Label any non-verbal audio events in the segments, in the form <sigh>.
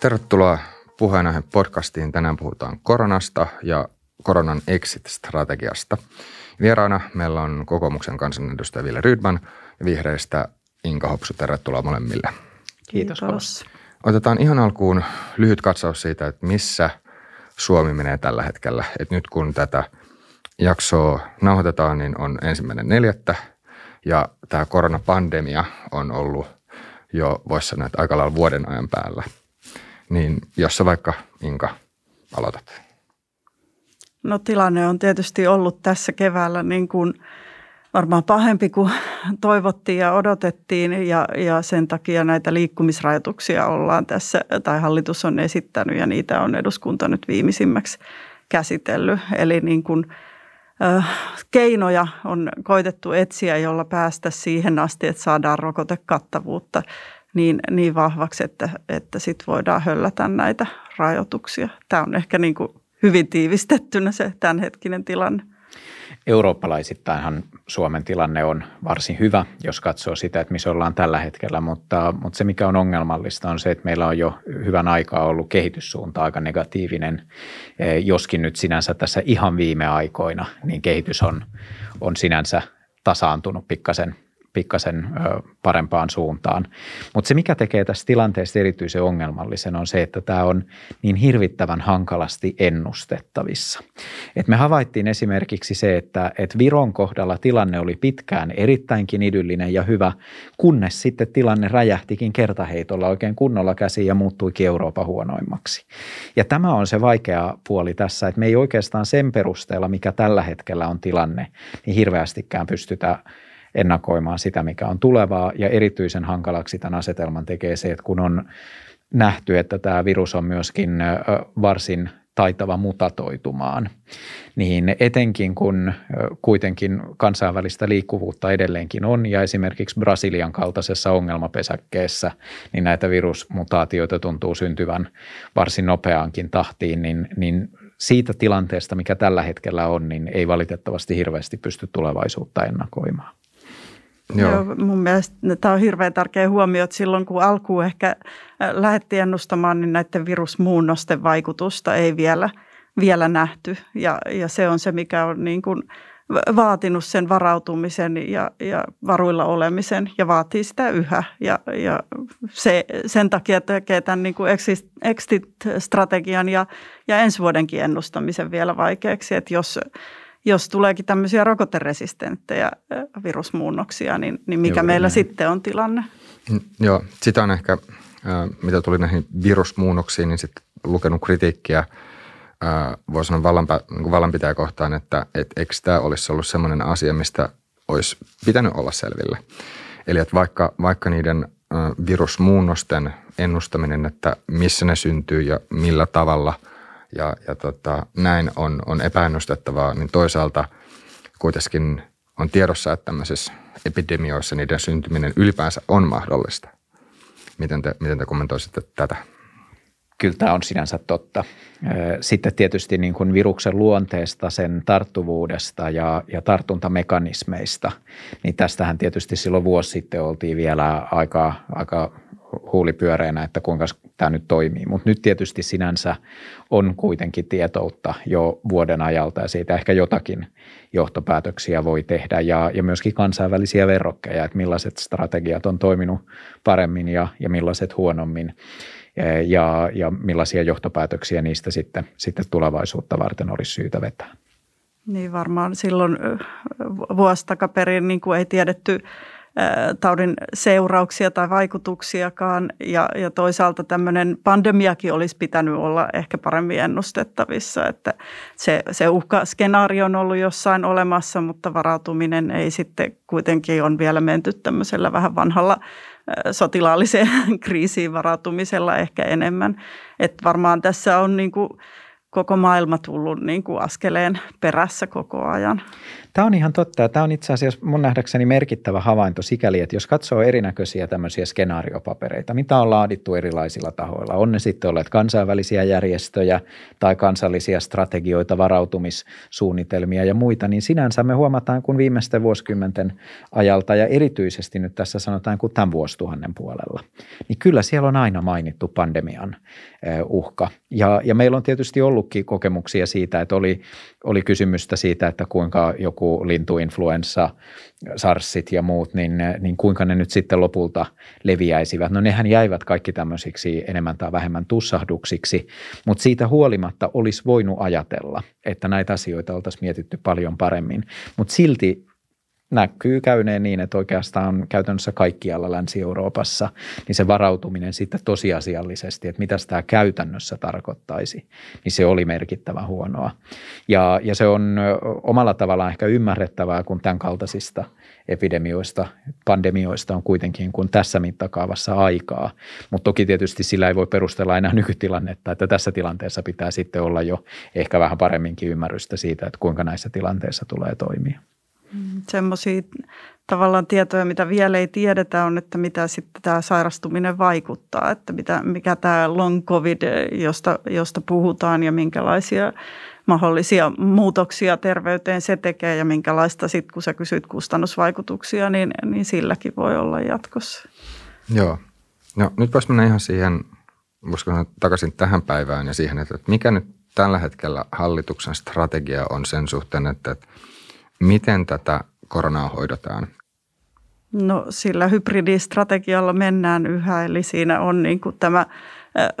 Tervetuloa puheenaihe podcastiin. Tänään puhutaan koronasta ja koronan exit-strategiasta. Vieraana meillä on kokoomuksen kansanedustaja Ville Rydman ja vihreistä Inka Hopsu. Tervetuloa molemmille. Kiitos. Kiitos. Otetaan ihan alkuun lyhyt katsaus siitä, että missä Suomi menee tällä hetkellä. Et nyt kun tätä jaksoa nauhoitetaan, niin on ensimmäinen neljättä ja tämä koronapandemia on ollut jo, voisi sanoa, että aika lailla vuoden ajan päällä – niin jos sä vaikka Inka aloitat. No tilanne on tietysti ollut tässä keväällä niin kuin varmaan pahempi kuin toivottiin ja odotettiin ja, ja sen takia näitä liikkumisrajoituksia ollaan tässä, tai hallitus on esittänyt ja niitä on eduskunta nyt viimeisimmäksi käsitellyt. Eli niin kuin, keinoja on koitettu etsiä, jolla päästä siihen asti, että saadaan rokotekattavuutta niin, niin vahvaksi, että, että sit voidaan höllätä näitä rajoituksia. Tämä on ehkä niin kuin hyvin tiivistettynä se tämänhetkinen tilanne. Eurooppalaisittainhan Suomen tilanne on varsin hyvä, jos katsoo sitä, että missä ollaan tällä hetkellä, mutta, mutta se mikä on ongelmallista on se, että meillä on jo hyvän aikaa ollut kehityssuunta aika negatiivinen, eh, joskin nyt sinänsä tässä ihan viime aikoina, niin kehitys on, on sinänsä tasaantunut pikkasen – pikkasen parempaan suuntaan. Mutta se, mikä tekee tästä tilanteesta erityisen ongelmallisen, on se, että tämä on niin hirvittävän hankalasti ennustettavissa. Et me havaittiin esimerkiksi se, että et Viron kohdalla tilanne oli pitkään erittäinkin idyllinen ja hyvä, kunnes sitten tilanne räjähtikin kertaheitolla oikein kunnolla käsiin ja muuttuikin Euroopan huonoimmaksi. Ja tämä on se vaikea puoli tässä, että me ei oikeastaan sen perusteella, mikä tällä hetkellä on tilanne, niin hirveästikään pystytä ennakoimaan sitä, mikä on tulevaa. Ja erityisen hankalaksi tämän asetelman tekee se, että kun on nähty, että tämä virus on myöskin varsin taitava mutatoitumaan, niin etenkin kun kuitenkin kansainvälistä liikkuvuutta edelleenkin on ja esimerkiksi Brasilian kaltaisessa ongelmapesäkkeessä, niin näitä virusmutaatioita tuntuu syntyvän varsin nopeaankin tahtiin, niin, niin siitä tilanteesta, mikä tällä hetkellä on, niin ei valitettavasti hirveästi pysty tulevaisuutta ennakoimaan. Joo. Joo, mun mielestä tämä on hirveän tärkeä huomio, että silloin kun alkuun ehkä lähdettiin ennustamaan, niin näiden virusmuunnosten vaikutusta ei vielä, vielä nähty. Ja, ja se on se, mikä on niin kuin vaatinut sen varautumisen ja, ja varuilla olemisen ja vaatii sitä yhä. Ja, ja se, sen takia tekee tämän niin kuin exit-strategian ja, ja ensi vuodenkin ennustamisen vielä vaikeaksi, että jos – jos tuleekin tämmöisiä rokoteresistenttejä virusmuunnoksia, niin, niin mikä Joo, meillä näin. sitten on tilanne? Mm, joo, sitä on ehkä, mitä tuli näihin virusmuunnoksiin, niin sitten lukenut kritiikkiä voi sanoa vallanpä, niin vallanpitäjäkohtaan, että et, eikö tämä olisi ollut sellainen asia, mistä olisi pitänyt olla selville. Eli että vaikka, vaikka niiden virusmuunnosten ennustaminen, että missä ne syntyy ja millä tavalla – ja, ja tota, näin on, on epäennustettavaa, niin toisaalta kuitenkin on tiedossa, että tämmöisissä epidemioissa niiden syntyminen ylipäänsä on mahdollista. Miten te, miten te kommentoisitte tätä? Kyllä tämä on sinänsä totta. Sitten tietysti niin kuin viruksen luonteesta, sen tarttuvuudesta ja, ja tartuntamekanismeista, niin tästähän tietysti silloin vuosi sitten oltiin vielä aika, aika huulipyöreänä, että kuinka tämä nyt toimii. Mutta nyt tietysti sinänsä on kuitenkin tietoutta jo vuoden ajalta ja siitä ehkä jotakin johtopäätöksiä voi tehdä ja, ja myöskin kansainvälisiä verrokkeja, että millaiset strategiat on toiminut paremmin ja, ja millaiset huonommin ja, ja millaisia johtopäätöksiä niistä sitten, sitten tulevaisuutta varten olisi syytä vetää. Niin varmaan silloin vuosi takaperin niin kuin ei tiedetty taudin seurauksia tai vaikutuksiakaan. Ja, ja toisaalta tämmöinen pandemiakin olisi pitänyt olla ehkä paremmin ennustettavissa, että se, se uhkaskenaario on ollut jossain olemassa, mutta varautuminen ei sitten kuitenkin on vielä menty tämmöisellä vähän vanhalla sotilaalliseen <laughs> kriisiin varautumisella ehkä enemmän. Että varmaan tässä on niin kuin koko maailma tullut niin kuin askeleen perässä koko ajan. Tämä on ihan totta. Tämä on itse asiassa mun nähdäkseni merkittävä havainto sikäli, että jos katsoo erinäköisiä tämmöisiä skenaariopapereita, mitä on laadittu erilaisilla tahoilla, on ne sitten olleet kansainvälisiä järjestöjä tai kansallisia strategioita, varautumissuunnitelmia ja muita, niin sinänsä me huomataan, kun viimeisten vuosikymmenten ajalta ja erityisesti nyt tässä sanotaan kuin tämän vuosituhannen puolella, niin kyllä siellä on aina mainittu pandemian uhka. Ja, ja meillä on tietysti ollutkin kokemuksia siitä, että oli, oli kysymystä siitä, että kuinka joku lintuinfluenssa, sarsit ja muut, niin, niin kuinka ne nyt sitten lopulta leviäisivät. No nehän jäivät kaikki tämmöisiksi enemmän tai vähemmän tussahduksiksi, mutta siitä huolimatta olisi voinut ajatella, että näitä asioita oltaisiin mietitty paljon paremmin. Mutta silti näkyy käyneen niin, että oikeastaan käytännössä kaikkialla Länsi-Euroopassa, niin se varautuminen sitten tosiasiallisesti, että mitä tämä käytännössä tarkoittaisi, niin se oli merkittävä huonoa. Ja, ja se on omalla tavallaan ehkä ymmärrettävää, kun tämän kaltaisista epidemioista, pandemioista on kuitenkin kuin tässä mittakaavassa aikaa. Mutta toki tietysti sillä ei voi perustella enää nykytilannetta, että tässä tilanteessa pitää sitten olla jo ehkä vähän paremminkin ymmärrystä siitä, että kuinka näissä tilanteissa tulee toimia. Semmoisia tavallaan tietoja, mitä vielä ei tiedetä, on, että mitä sitten tämä sairastuminen vaikuttaa, että mitä, mikä tämä long covid, josta, josta puhutaan ja minkälaisia mahdollisia muutoksia terveyteen se tekee ja minkälaista sitten, kun sä kysyt kustannusvaikutuksia, niin, niin silläkin voi olla jatkossa. Joo. No nyt voisi mennä ihan siihen, voisiko sanoa takaisin tähän päivään ja siihen, että mikä nyt tällä hetkellä hallituksen strategia on sen suhteen, että, että Miten tätä koronaa hoidetaan? No sillä hybridistrategialla mennään yhä, eli siinä on niin kuin tämä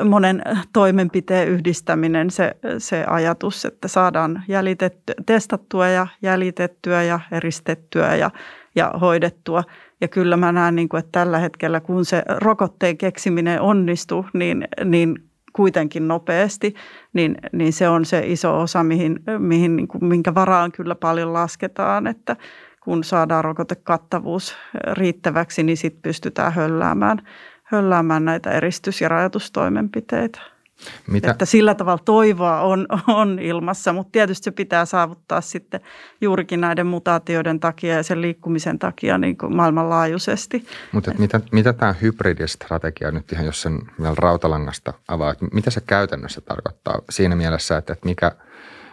monen toimenpiteen yhdistäminen, se, se ajatus, että saadaan jäljitetty, testattua ja jäljitettyä ja eristettyä ja, ja hoidettua. Ja kyllä mä näen, niin kuin, että tällä hetkellä, kun se rokotteen keksiminen onnistuu, niin, niin kuitenkin nopeasti, niin, niin se on se iso osa, mihin, mihin, niin kuin, minkä varaan kyllä paljon lasketaan, että kun saadaan rokotekattavuus riittäväksi, niin sitten pystytään hölläämään, hölläämään näitä eristys- ja rajoitustoimenpiteitä. Mitä? Että sillä tavalla toivoa on, on ilmassa, mutta tietysti se pitää saavuttaa sitten juurikin näiden mutaatioiden takia ja sen liikkumisen takia niin kuin maailmanlaajuisesti. Mutta mitä, mitä tämä hybridistrategia nyt ihan, jos sen vielä rautalangasta avaa, että mitä se käytännössä tarkoittaa siinä mielessä, että, että mikä,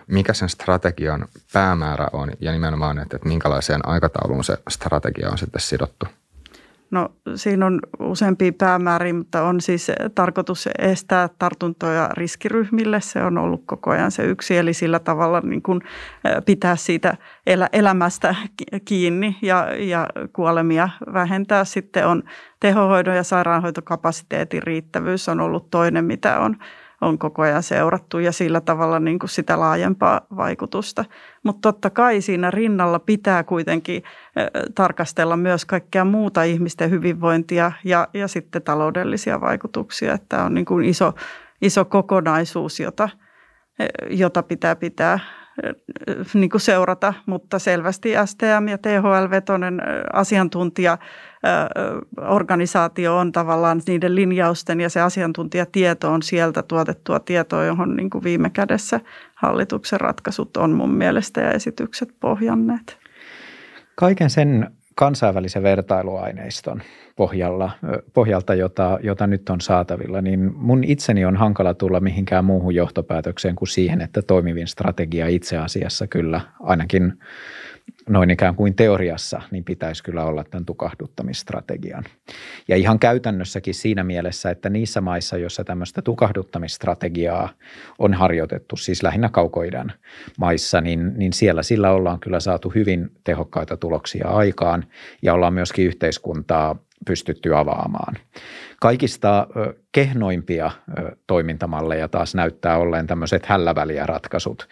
mikä sen strategian päämäärä on ja nimenomaan, että, että minkälaiseen aikatauluun se strategia on sitten sidottu? No siinä on useampia päämääriä, mutta on siis tarkoitus estää tartuntoja riskiryhmille. Se on ollut koko ajan se yksi, eli sillä tavalla niin kuin pitää siitä elämästä kiinni ja, ja kuolemia vähentää. Sitten on tehohoidon ja sairaanhoitokapasiteetin riittävyys on ollut toinen, mitä on on koko ajan seurattu ja sillä tavalla niin kuin sitä laajempaa vaikutusta. Mutta totta kai siinä rinnalla pitää kuitenkin tarkastella myös kaikkea muuta ihmisten hyvinvointia ja, ja sitten taloudellisia vaikutuksia. Tämä on niin kuin iso, iso kokonaisuus, jota, jota pitää pitää niin kuin seurata, mutta selvästi STM ja THL-vetoinen asiantuntija organisaatio on tavallaan niiden linjausten ja se asiantuntijatieto on sieltä tuotettua tietoa, johon niin kuin viime kädessä hallituksen ratkaisut on mun mielestä ja esitykset pohjanneet. Kaiken sen kansainvälisen vertailuaineiston pohjalla, pohjalta, jota, jota nyt on saatavilla, niin mun itseni on hankala tulla mihinkään muuhun johtopäätökseen kuin siihen, että toimivin strategia itse asiassa kyllä ainakin noin ikään kuin teoriassa, niin pitäisi kyllä olla tämän tukahduttamistrategian. Ja ihan käytännössäkin siinä mielessä, että niissä maissa, joissa tämmöistä tukahduttamistrategiaa on harjoitettu, siis lähinnä kaukoidän maissa, niin, niin siellä sillä ollaan kyllä saatu hyvin tehokkaita tuloksia aikaan ja ollaan myöskin yhteiskuntaa pystytty avaamaan. Kaikista kehnoimpia toimintamalleja taas näyttää olleen tämmöiset hälläväliä ratkaisut,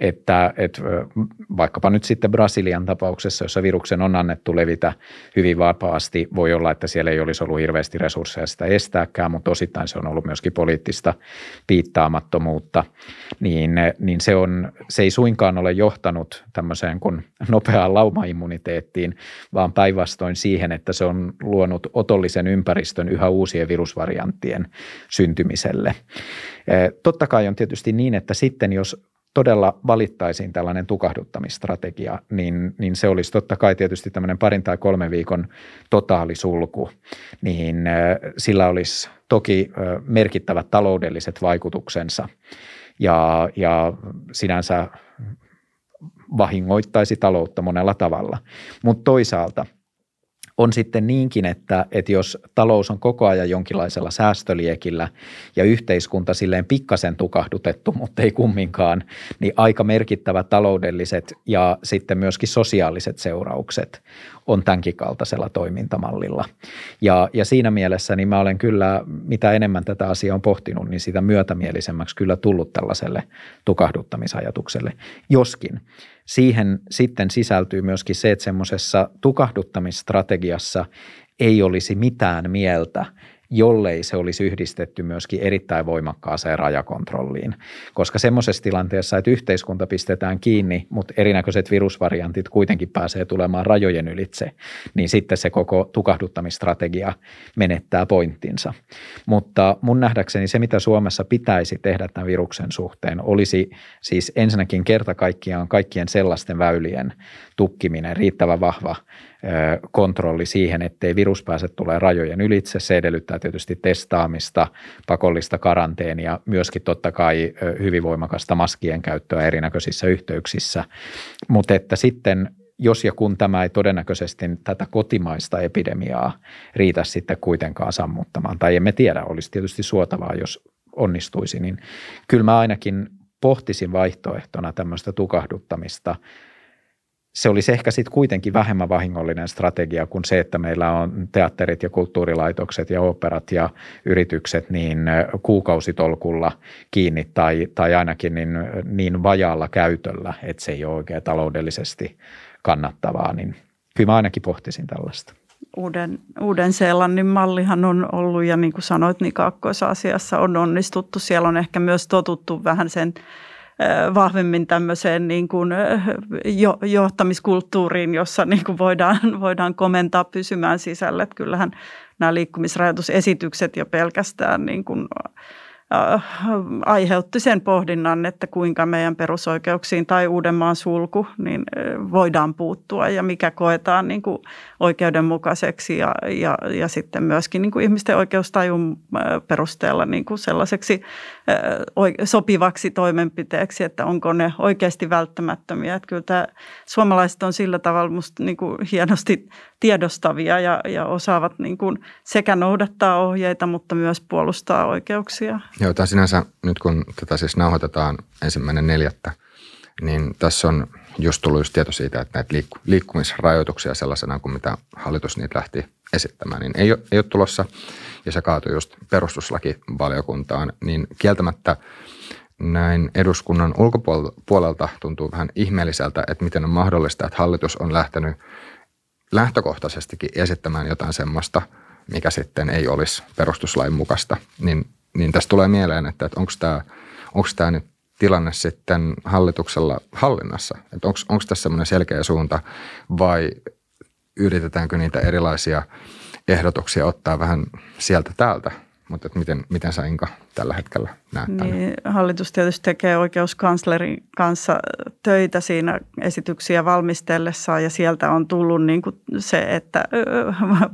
että, että vaikkapa nyt sitten Brasilian tapauksessa, jossa viruksen on annettu levitä hyvin vapaasti, voi olla, että siellä ei olisi ollut hirveästi resursseja sitä estääkään, mutta osittain se on ollut myöskin poliittista piittaamattomuutta, niin, niin se, on, se ei suinkaan ole johtanut tämmöiseen kuin nopeaan laumaimmuniteettiin, vaan päinvastoin siihen, että se on luonut otollisen ympäristön yhä uusien virusvarianttien syntymiselle. Totta kai on tietysti niin, että sitten jos todella valittaisiin tällainen tukahduttamistrategia, niin, niin se olisi totta kai tietysti tämmöinen parin tai kolmen viikon totaalisulku, niin sillä olisi toki merkittävät taloudelliset vaikutuksensa ja, ja sinänsä vahingoittaisi taloutta monella tavalla. Mutta toisaalta – on sitten niinkin, että, että jos talous on koko ajan jonkinlaisella säästöliekillä ja yhteiskunta silleen pikkasen tukahdutettu, mutta ei kumminkaan, niin aika merkittävät taloudelliset ja sitten myöskin sosiaaliset seuraukset on tämänkin kaltaisella toimintamallilla. Ja, ja siinä mielessä niin mä olen kyllä, mitä enemmän tätä asiaa on pohtinut, niin sitä myötämielisemmäksi kyllä tullut tällaiselle tukahduttamisajatukselle. Joskin siihen sitten sisältyy myöskin se, että semmoisessa tukahduttamisstrategiassa ei olisi mitään mieltä jollei se olisi yhdistetty myöskin erittäin voimakkaaseen rajakontrolliin. Koska semmoisessa tilanteessa, että yhteiskunta pistetään kiinni, mutta erinäköiset virusvariantit kuitenkin pääsee tulemaan rajojen ylitse, niin sitten se koko tukahduttamistrategia menettää pointtinsa. Mutta mun nähdäkseni se, mitä Suomessa pitäisi tehdä tämän viruksen suhteen, olisi siis ensinnäkin kerta kaikkiaan kaikkien sellaisten väylien tukkiminen, riittävän vahva kontrolli siihen, ettei virus pääse tulee rajojen ylitse. Se edellyttää tietysti testaamista, pakollista karanteenia, myöskin totta kai hyvin voimakasta maskien käyttöä erinäköisissä yhteyksissä. Mutta että sitten jos ja kun tämä ei todennäköisesti tätä kotimaista epidemiaa riitä sitten kuitenkaan sammuttamaan, tai emme tiedä, olisi tietysti suotavaa, jos onnistuisi, niin kyllä mä ainakin pohtisin vaihtoehtona tämmöistä tukahduttamista – se olisi ehkä sitten kuitenkin vähemmän vahingollinen strategia kuin se, että meillä on teatterit ja kulttuurilaitokset ja operat ja yritykset niin kuukausitolkulla kiinni tai, tai ainakin niin, niin vajaalla käytöllä, että se ei ole oikein taloudellisesti kannattavaa, niin kyllä mä ainakin pohtisin tällaista. Uuden, uuden Seelannin mallihan on ollut ja niin kuin sanoit, niin Kaakkois-Asiassa on onnistuttu. Siellä on ehkä myös totuttu vähän sen vahvemmin tämmöiseen niin kuin jo, johtamiskulttuuriin, jossa niin kuin voidaan, <laughs> voidaan komentaa pysymään sisällä. Että kyllähän nämä liikkumisrajoitusesitykset jo pelkästään niin kuin Äh, aiheutti sen pohdinnan, että kuinka meidän perusoikeuksiin tai Uudenmaan sulku niin voidaan puuttua ja mikä koetaan niin kuin oikeudenmukaiseksi ja, ja, ja sitten myöskin niin kuin ihmisten oikeustajun perusteella niin kuin sellaiseksi sopivaksi toimenpiteeksi, että onko ne oikeasti välttämättömiä. Että kyllä tämä, suomalaiset on sillä tavalla musta niin kuin hienosti tiedostavia ja, ja osaavat niin kuin sekä noudattaa ohjeita, mutta myös puolustaa oikeuksia. Joo, tämä sinänsä nyt kun tätä siis nauhoitetaan ensimmäinen neljättä, niin tässä on just tullut just tieto siitä, että näitä liikku- liikkumisrajoituksia sellaisena kuin mitä hallitus niitä lähti esittämään, niin ei ole, ei ole tulossa. Ja se kaatui just perustuslakivaliokuntaan, niin kieltämättä näin eduskunnan ulkopuolelta tuntuu vähän ihmeelliseltä, että miten on mahdollista, että hallitus on lähtenyt lähtökohtaisestikin esittämään jotain semmoista, mikä sitten ei olisi perustuslain mukaista, niin niin tästä tulee mieleen, että, että onko tämä, onko tämä nyt tilanne sitten hallituksella hallinnassa? Että onko, onko tässä semmoinen selkeä suunta vai yritetäänkö niitä erilaisia ehdotuksia ottaa vähän sieltä täältä? Mutta että miten, miten sä Inka tällä hetkellä näet niin, Hallitus tietysti tekee oikeuskanslerin kanssa töitä siinä esityksiä valmistellessaan ja sieltä on tullut niin kuin se, että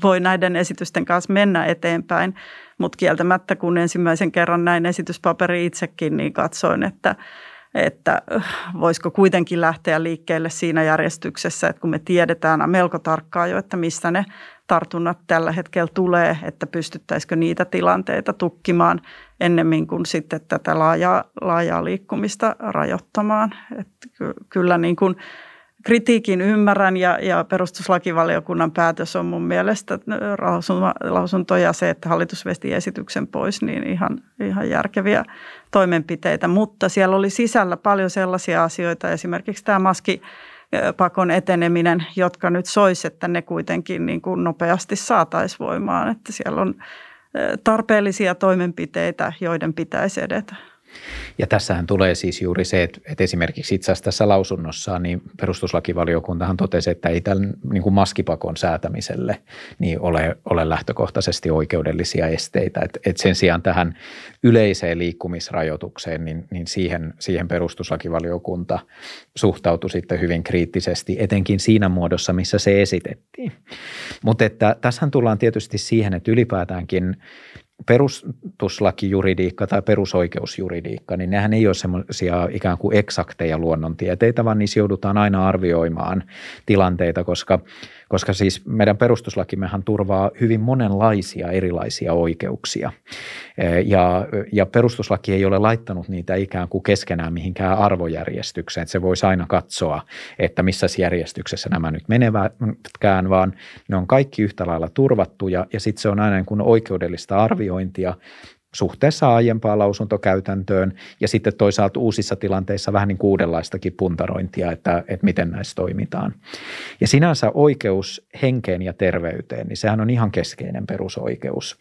voi näiden esitysten kanssa mennä eteenpäin. Mutta kieltämättä, kun ensimmäisen kerran näin esityspaperi itsekin, niin katsoin, että, että voisiko kuitenkin lähteä liikkeelle siinä järjestyksessä, että kun me tiedetään melko tarkkaan jo, että mistä ne tartunnat tällä hetkellä tulee, että pystyttäisikö niitä tilanteita tukkimaan ennemmin kuin sitten tätä laajaa, laajaa liikkumista rajoittamaan. Että kyllä niin kuin kritiikin ymmärrän ja, ja perustuslakivaliokunnan päätös on mun mielestä lausunto ja se, että hallitus vesti esityksen pois, niin ihan, ihan järkeviä toimenpiteitä. Mutta siellä oli sisällä paljon sellaisia asioita, esimerkiksi tämä maski pakon eteneminen, jotka nyt sois, että ne kuitenkin niin kuin nopeasti saataisiin voimaan. Että siellä on tarpeellisia toimenpiteitä, joiden pitäisi edetä. Ja tässähän tulee siis juuri se, että, että esimerkiksi itse asiassa tässä lausunnossaan niin perustuslakivaliokuntahan totesi, että ei tällä niin kuin maskipakon säätämiselle niin ole, ole lähtökohtaisesti oikeudellisia esteitä. Et, et sen sijaan tähän yleiseen liikkumisrajoitukseen, niin, niin siihen, siihen perustuslakivaliokunta suhtautui sitten hyvin kriittisesti, etenkin siinä muodossa, missä se esitettiin. Mutta että tässähän tullaan tietysti siihen, että ylipäätäänkin perustuslakijuridiikka tai perusoikeusjuridiikka, niin nehän ei ole semmoisia ikään kuin eksakteja luonnontieteitä, vaan niissä joudutaan aina arvioimaan tilanteita, koska – koska siis meidän perustuslakimmehan turvaa hyvin monenlaisia erilaisia oikeuksia. Ja, ja perustuslaki ei ole laittanut niitä ikään kuin keskenään mihinkään arvojärjestykseen, että se voisi aina katsoa, että missä järjestyksessä nämä nyt menevätkään, vaan ne on kaikki yhtä lailla turvattuja. Ja sitten se on aina niin kuin oikeudellista arviointia suhteessa aiempaan lausuntokäytäntöön ja sitten toisaalta uusissa tilanteissa vähän niin kuin uudenlaistakin puntarointia, että, että miten näissä toimitaan. Ja sinänsä oikeus henkeen ja terveyteen, niin sehän on ihan keskeinen perusoikeus.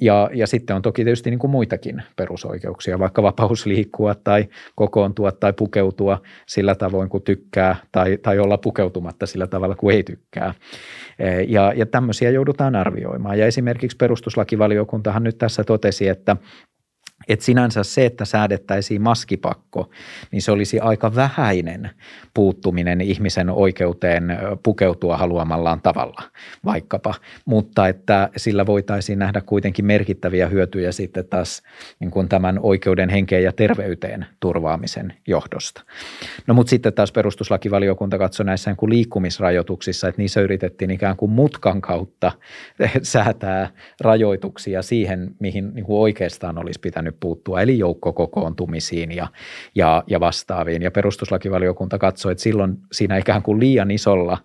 Ja, ja sitten on toki tietysti niin kuin muitakin perusoikeuksia, vaikka vapaus liikkua tai kokoontua tai pukeutua sillä tavoin kuin tykkää tai, tai olla pukeutumatta sillä tavalla kuin ei tykkää. Ja, ja tämmöisiä joudutaan arvioimaan. Ja esimerkiksi perustuslakivaliokuntahan nyt tässä totesi, että että sinänsä se, että säädettäisiin maskipakko, niin se olisi aika vähäinen puuttuminen ihmisen oikeuteen pukeutua haluamallaan tavalla vaikkapa, mutta että sillä voitaisiin nähdä kuitenkin merkittäviä hyötyjä sitten taas niin kuin tämän oikeuden henkeen ja terveyteen turvaamisen johdosta. No mutta sitten taas perustuslakivaliokunta katsoi näissä niin kuin liikkumisrajoituksissa, että niissä yritettiin ikään kuin mutkan kautta <laughs> säätää rajoituksia siihen, mihin niin kuin oikeastaan olisi pitänyt pitänyt puuttua, eli joukkokokoontumisiin ja, ja, ja vastaaviin. Ja perustuslakivaliokunta katsoi, että silloin siinä ikään kuin liian isolla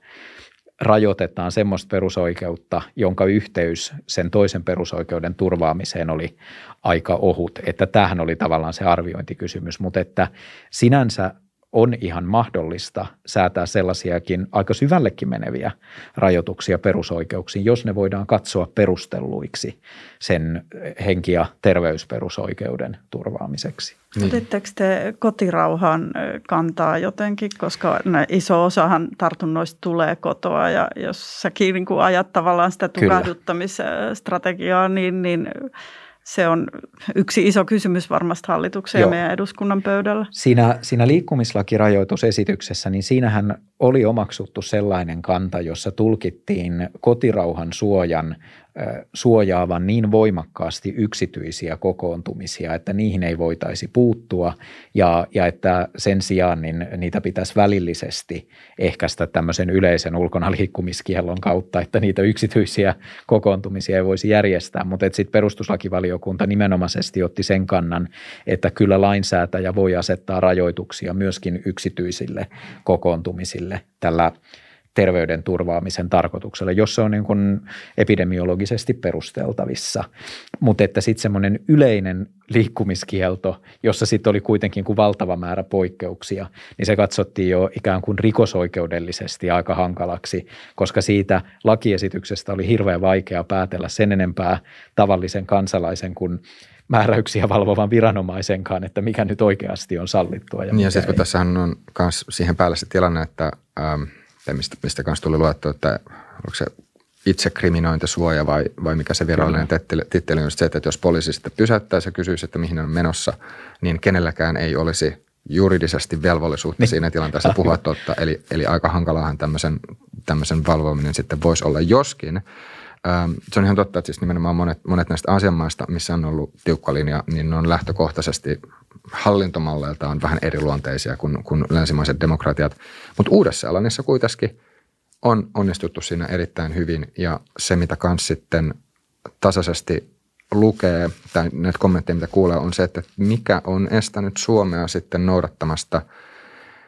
rajoitetaan semmoista perusoikeutta, jonka yhteys sen toisen perusoikeuden turvaamiseen oli aika ohut. Että tähän oli tavallaan se arviointikysymys, mutta että sinänsä on ihan mahdollista säätää sellaisiakin aika syvällekin meneviä rajoituksia perusoikeuksiin, jos ne voidaan katsoa perustelluiksi sen henki- ja terveysperusoikeuden turvaamiseksi. Niin. Otitteko te kotirauhan kantaa jotenkin, koska iso osahan tartunnoista tulee kotoa ja jos säkin niin ajat tavallaan sitä tukahduttamisstrategiaa, niin, niin se on yksi iso kysymys varmasti hallituksen Joo. ja meidän eduskunnan pöydällä. Siinä, siinä liikkumislakirajoitusesityksessä, niin siinähän oli omaksuttu sellainen kanta, jossa tulkittiin kotirauhan suojan suojaavan niin voimakkaasti yksityisiä kokoontumisia, että niihin ei voitaisi puuttua. Ja, ja että sen sijaan niin niitä pitäisi välillisesti ehkäistä tämmöisen yleisen ulkona liikkumiskiellon kautta, että niitä yksityisiä kokoontumisia ei voisi järjestää, mutta sitten perustuslakivaliokunta nimenomaisesti otti sen kannan, että kyllä lainsäätäjä voi asettaa rajoituksia myöskin yksityisille kokoontumisille tällä terveyden turvaamisen tarkoituksella, jos se on niin kuin epidemiologisesti perusteltavissa. Mutta että sitten semmoinen yleinen liikkumiskielto, jossa sitten oli kuitenkin kuin valtava määrä poikkeuksia, niin se katsottiin jo ikään kuin rikosoikeudellisesti aika hankalaksi, koska siitä lakiesityksestä oli hirveän vaikea päätellä sen enempää tavallisen kansalaisen kuin määräyksiä valvovan viranomaisenkaan, että mikä nyt oikeasti on sallittua. Ja, niin ja sitten kun tässähän on myös siihen päällä se tilanne, että ähm, – tai mistä, mistä kanssa tuli luettu, että onko se itsekriminointisuoja vai, vai mikä se virallinen titteli, titteli on se, että jos poliisi sitten pysäyttäisi ja kysyisi, että mihin on menossa, niin kenelläkään ei olisi juridisesti velvollisuutta niin. siinä tilanteessa puhua totta. Eli, eli aika hankalaahan tämmöisen, tämmöisen valvominen sitten voisi olla, joskin – se on ihan totta, että siis nimenomaan monet, monet näistä asianmaista, missä on ollut tiukka linja, niin ne on lähtökohtaisesti hallintomalleiltaan vähän eriluonteisia kuin, kuin länsimaiset demokratiat. Mutta uudessa Alannissa kuitenkin on onnistuttu siinä erittäin hyvin ja se, mitä kans sitten tasaisesti lukee tai näitä kommentteja, mitä kuulee, on se, että mikä on estänyt Suomea sitten noudattamasta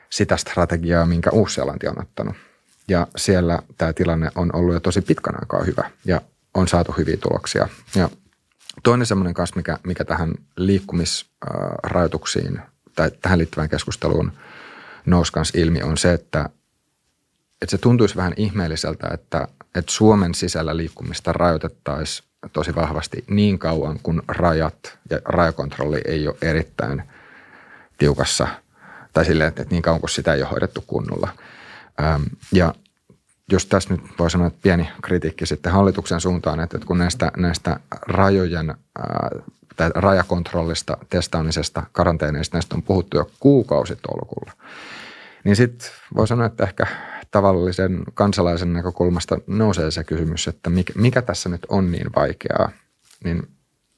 sitä strategiaa, minkä Uusi-Seelanti on ottanut – ja siellä tämä tilanne on ollut jo tosi pitkän aikaa hyvä ja on saatu hyviä tuloksia. Ja toinen semmoinen kanssa, mikä, mikä tähän liikkumisrajoituksiin tai tähän liittyvään keskusteluun nousi kanssa ilmi, on se, että, että se tuntuisi vähän ihmeelliseltä, että, että Suomen sisällä liikkumista rajoitettaisiin tosi vahvasti niin kauan, kun rajat ja rajakontrolli ei ole erittäin tiukassa tai silleen, että niin kauan kun sitä ei ole hoidettu kunnolla. Ja just tässä nyt voi sanoa, että pieni kritiikki sitten hallituksen suuntaan, että kun näistä, näistä rajojen tai rajakontrollista, testaamisesta, karanteeneista, näistä on puhuttu jo kuukausitolkulla, niin sitten voi sanoa, että ehkä tavallisen kansalaisen näkökulmasta nousee se kysymys, että mikä, mikä tässä nyt on niin vaikeaa, niin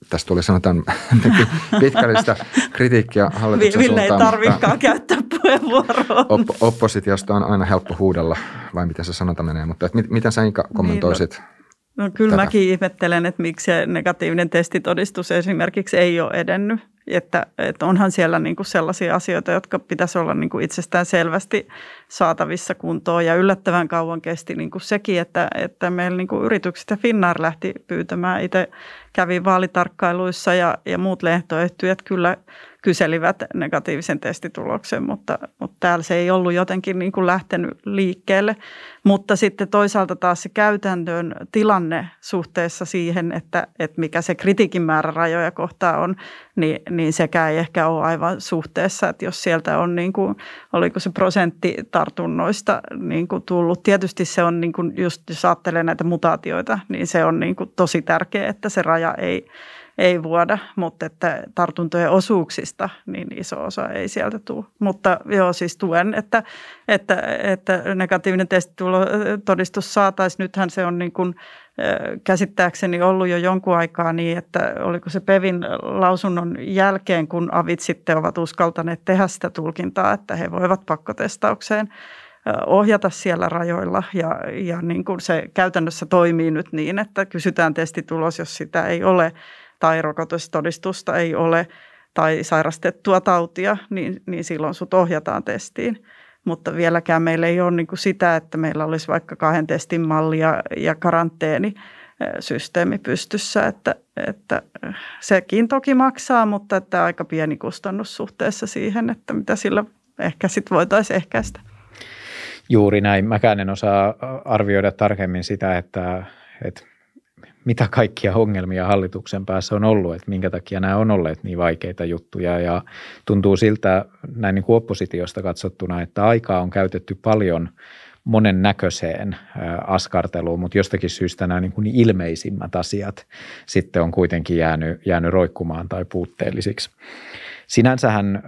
tästä tuli sanotaan <laughs> pitkällistä kritiikkiä hallituksen Ville suuntaan. ei tarvitsekaan käyttää puheenvuoroa. Op- oppositiosta on aina helppo huudella, vai miten se sanota menee, mutta et miten sä Inka kommentoisit niin, no, no kyllä tätä? mäkin ihmettelen, että miksi se negatiivinen testitodistus esimerkiksi ei ole edennyt että, että onhan siellä niin kuin sellaisia asioita, jotka pitäisi olla niin kuin itsestään selvästi saatavissa kuntoon. Ja yllättävän kauan kesti niin kuin sekin, että, että meillä niin kuin yritykset ja Finnair lähti pyytämään. Itse kävin vaalitarkkailuissa ja, ja muut lehtoyhtiöt kyllä kyselivät negatiivisen testituloksen, mutta, mutta täällä se ei ollut jotenkin niin kuin lähtenyt liikkeelle. Mutta sitten toisaalta taas se käytäntön tilanne suhteessa siihen, että, että mikä se kritiikin määrä rajoja kohtaa on, niin, niin sekä ei ehkä ole aivan suhteessa, että jos sieltä on niin kuin, oliko se prosentti tartunnoista niin kuin tullut. Tietysti se on niin kuin just, jos ajattelee näitä mutaatioita, niin se on niin kuin tosi tärkeää, että se raja ei, ei vuoda, mutta että tartuntojen osuuksista niin iso osa ei sieltä tule. Mutta joo, siis tuen, että, että, että negatiivinen testitulotodistus saataisiin. Nythän se on niin kuin, käsittääkseni ollut jo jonkun aikaa niin, että oliko se Pevin lausunnon jälkeen, kun avit sitten ovat uskaltaneet tehdä sitä tulkintaa, että he voivat pakkotestaukseen ohjata siellä rajoilla ja, ja niin kuin se käytännössä toimii nyt niin, että kysytään testitulos, jos sitä ei ole tai rokotustodistusta ei ole tai sairastettua tautia, niin, niin silloin sut ohjataan testiin. Mutta vieläkään meillä ei ole niin kuin sitä, että meillä olisi vaikka kahden testin malli ja, ja karanteeni systeemi pystyssä, että, että sekin toki maksaa, mutta että aika pieni kustannus suhteessa siihen, että mitä sillä ehkä sitten voitaisiin ehkäistä. Juuri näin. Mäkään en osaa arvioida tarkemmin sitä, että, että mitä kaikkia ongelmia hallituksen päässä on ollut, että minkä takia nämä on olleet niin vaikeita juttuja ja tuntuu siltä näin niin kuin oppositiosta katsottuna, että aikaa on käytetty paljon monen näköiseen askarteluun, mutta jostakin syystä nämä niin kuin ilmeisimmät asiat sitten on kuitenkin jäänyt, jäänyt roikkumaan tai puutteellisiksi. Sinänsähän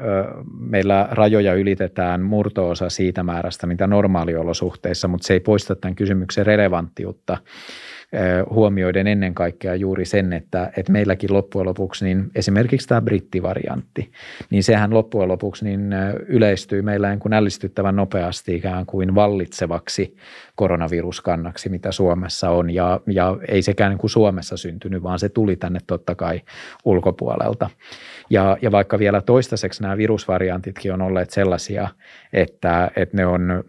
meillä rajoja ylitetään murtoosa siitä määrästä, mitä normaaliolosuhteissa, mutta se ei poista tämän kysymyksen relevanttiutta huomioiden ennen kaikkea juuri sen, että, että meilläkin loppujen lopuksi niin esimerkiksi tämä brittivariantti, niin sehän loppujen lopuksi niin yleistyy meillä niin kuin ällistyttävän nopeasti ikään kuin vallitsevaksi koronaviruskannaksi, mitä Suomessa on ja, ja ei sekään niin kuin Suomessa syntynyt, vaan se tuli tänne totta kai ulkopuolelta. Ja, ja vaikka vielä toistaiseksi nämä virusvariantitkin on olleet sellaisia, että, että ne on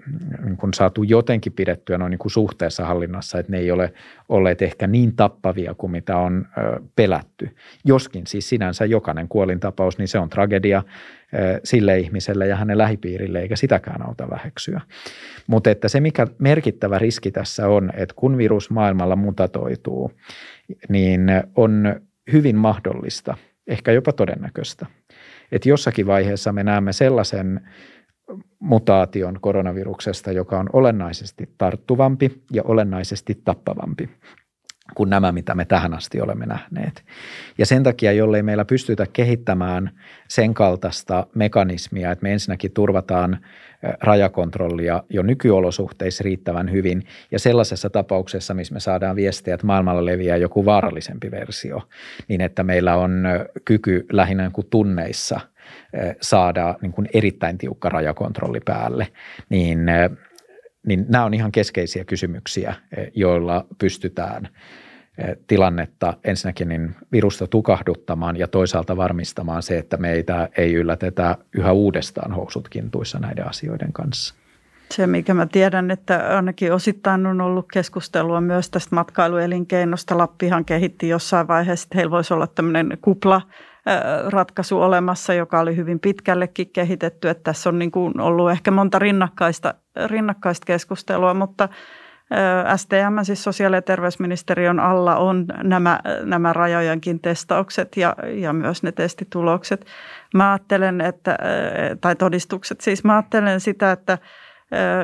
niin kuin saatu jotenkin pidettyä noin niin kuin suhteessa hallinnassa, että ne ei ole olleet ehkä niin tappavia kuin mitä on ö, pelätty. Joskin siis sinänsä jokainen kuolintapaus, niin se on tragedia ö, sille ihmiselle ja hänen lähipiirille, eikä sitäkään auta väheksyä. Mutta että se, mikä merkittävä riski tässä on, että kun virus maailmalla mutatoituu, niin on hyvin mahdollista – ehkä jopa todennäköistä. Että jossakin vaiheessa me näemme sellaisen mutaation koronaviruksesta, joka on olennaisesti tarttuvampi ja olennaisesti tappavampi kuin nämä, mitä me tähän asti olemme nähneet. Ja sen takia, jollei meillä pystytä kehittämään sen kaltaista mekanismia, että me ensinnäkin turvataan rajakontrollia jo nykyolosuhteissa riittävän hyvin ja sellaisessa tapauksessa, missä me saadaan viestiä, että maailmalla leviää joku vaarallisempi versio, niin että meillä on kyky lähinnä kuin tunneissa saada niin kuin erittäin tiukka rajakontrolli päälle, niin niin nämä on ihan keskeisiä kysymyksiä, joilla pystytään tilannetta ensinnäkin niin virusta tukahduttamaan ja toisaalta varmistamaan se, että meitä ei yllätetä yhä uudestaan housut kintuissa näiden asioiden kanssa. Se, mikä mä tiedän, että ainakin osittain on ollut keskustelua myös tästä matkailuelinkeinosta. Lappihan kehitti jossain vaiheessa, että heillä voisi olla tämmöinen kupla ratkaisu olemassa, joka oli hyvin pitkällekin kehitetty. Että tässä on niin kuin ollut ehkä monta rinnakkaista, rinnakkaista keskustelua, mutta – STM, siis sosiaali- ja terveysministeriön alla, on nämä, nämä rajojenkin testaukset ja, ja myös ne testitulokset. Mä ajattelen, että, tai todistukset, siis mä ajattelen sitä, että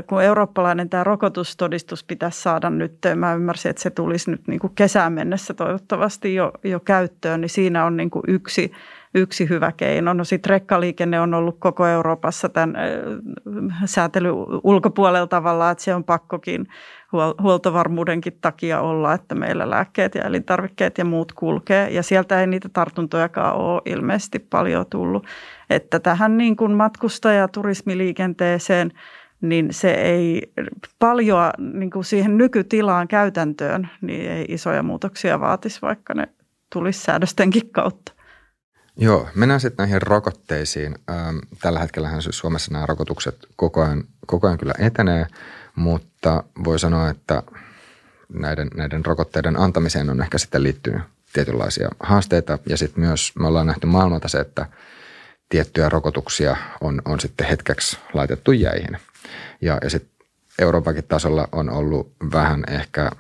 kun eurooppalainen tämä rokotustodistus pitäisi saada nyt, mä ymmärsin, että se tulisi nyt niin kuin kesään mennessä toivottavasti jo, jo käyttöön, niin siinä on niin kuin yksi, yksi hyvä keino. No sitten rekkaliikenne on ollut koko Euroopassa tämän säätelyn ulkopuolella tavallaan, että se on pakkokin huoltovarmuudenkin takia olla, että meillä lääkkeet ja elintarvikkeet ja muut kulkee. Ja sieltä ei niitä tartuntojakaan ole ilmeisesti paljon tullut. Että tähän niin kuin matkustaja- ja turismiliikenteeseen – niin se ei paljon niin kuin siihen nykytilaan käytäntöön, niin ei isoja muutoksia vaatisi, vaikka ne tulisi säädöstenkin kautta. Joo, mennään sitten näihin rokotteisiin. Ähm, tällä hetkellä siis Suomessa nämä rokotukset koko ajan, koko ajan kyllä etenee, mutta voi sanoa, että näiden, näiden rokotteiden antamiseen on ehkä sitten liittynyt tietynlaisia haasteita. Ja sitten myös me ollaan nähty maailmalta se, että tiettyjä rokotuksia on, on sitten hetkeksi laitettu jäihin – ja, ja sitten Euroopankin tasolla on ollut vähän ehkä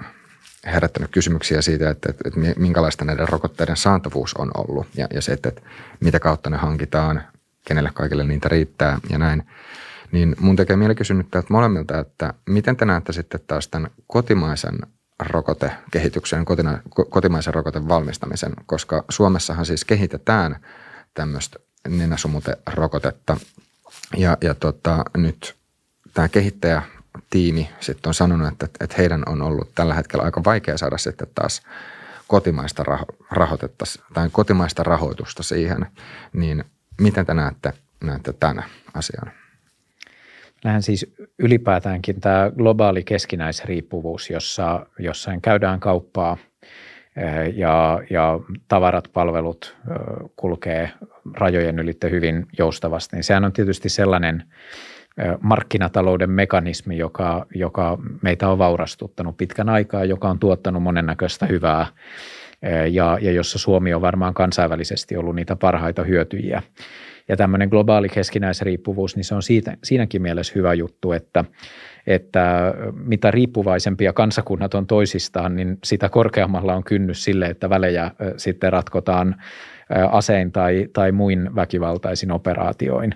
herättänyt kysymyksiä siitä, että, että, että minkälaista näiden rokotteiden saantavuus on ollut. Ja, ja se, että, että mitä kautta ne hankitaan, kenelle kaikille niitä riittää ja näin. Niin mun tekee mieli kysynyt täältä molemmilta, että miten te näette sitten taas tämän kotimaisen rokotekehityksen, kotina, kotimaisen rokoten valmistamisen, koska Suomessahan siis kehitetään tämmöistä nenäsumuterokotetta ja, ja tota, nyt tämä kehittäjätiimi sitten on sanonut, että, että heidän on ollut tällä hetkellä aika vaikea saada sitten taas kotimaista rahoitetta tai kotimaista rahoitusta siihen, niin miten te näette, näette tämän asian? Nähän siis ylipäätäänkin tämä globaali keskinäisriippuvuus, jossa, jossa käydään kauppaa eh, ja, ja tavarat, palvelut eh, kulkee rajojen ylitte hyvin joustavasti, niin sehän on tietysti sellainen markkinatalouden mekanismi, joka, joka meitä on vaurastuttanut pitkän aikaa, joka on tuottanut monennäköistä hyvää ja, ja jossa Suomi on varmaan kansainvälisesti ollut niitä parhaita hyötyjiä. Ja tämmöinen globaali keskinäisriippuvuus, niin se on siitä, siinäkin mielessä hyvä juttu, että, että mitä riippuvaisempia kansakunnat on toisistaan, niin sitä korkeammalla on kynnys sille, että välejä sitten ratkotaan asein tai, tai muin väkivaltaisin operaatioin.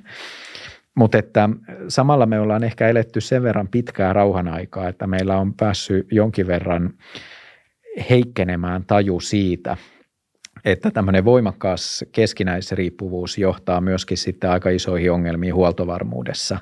Mutta että samalla me ollaan ehkä eletty sen verran pitkää rauhan aikaa, että meillä on päässyt jonkin verran heikkenemään taju siitä, että tämmöinen voimakkaas keskinäisriippuvuus johtaa myöskin sitten aika isoihin ongelmiin huoltovarmuudessa.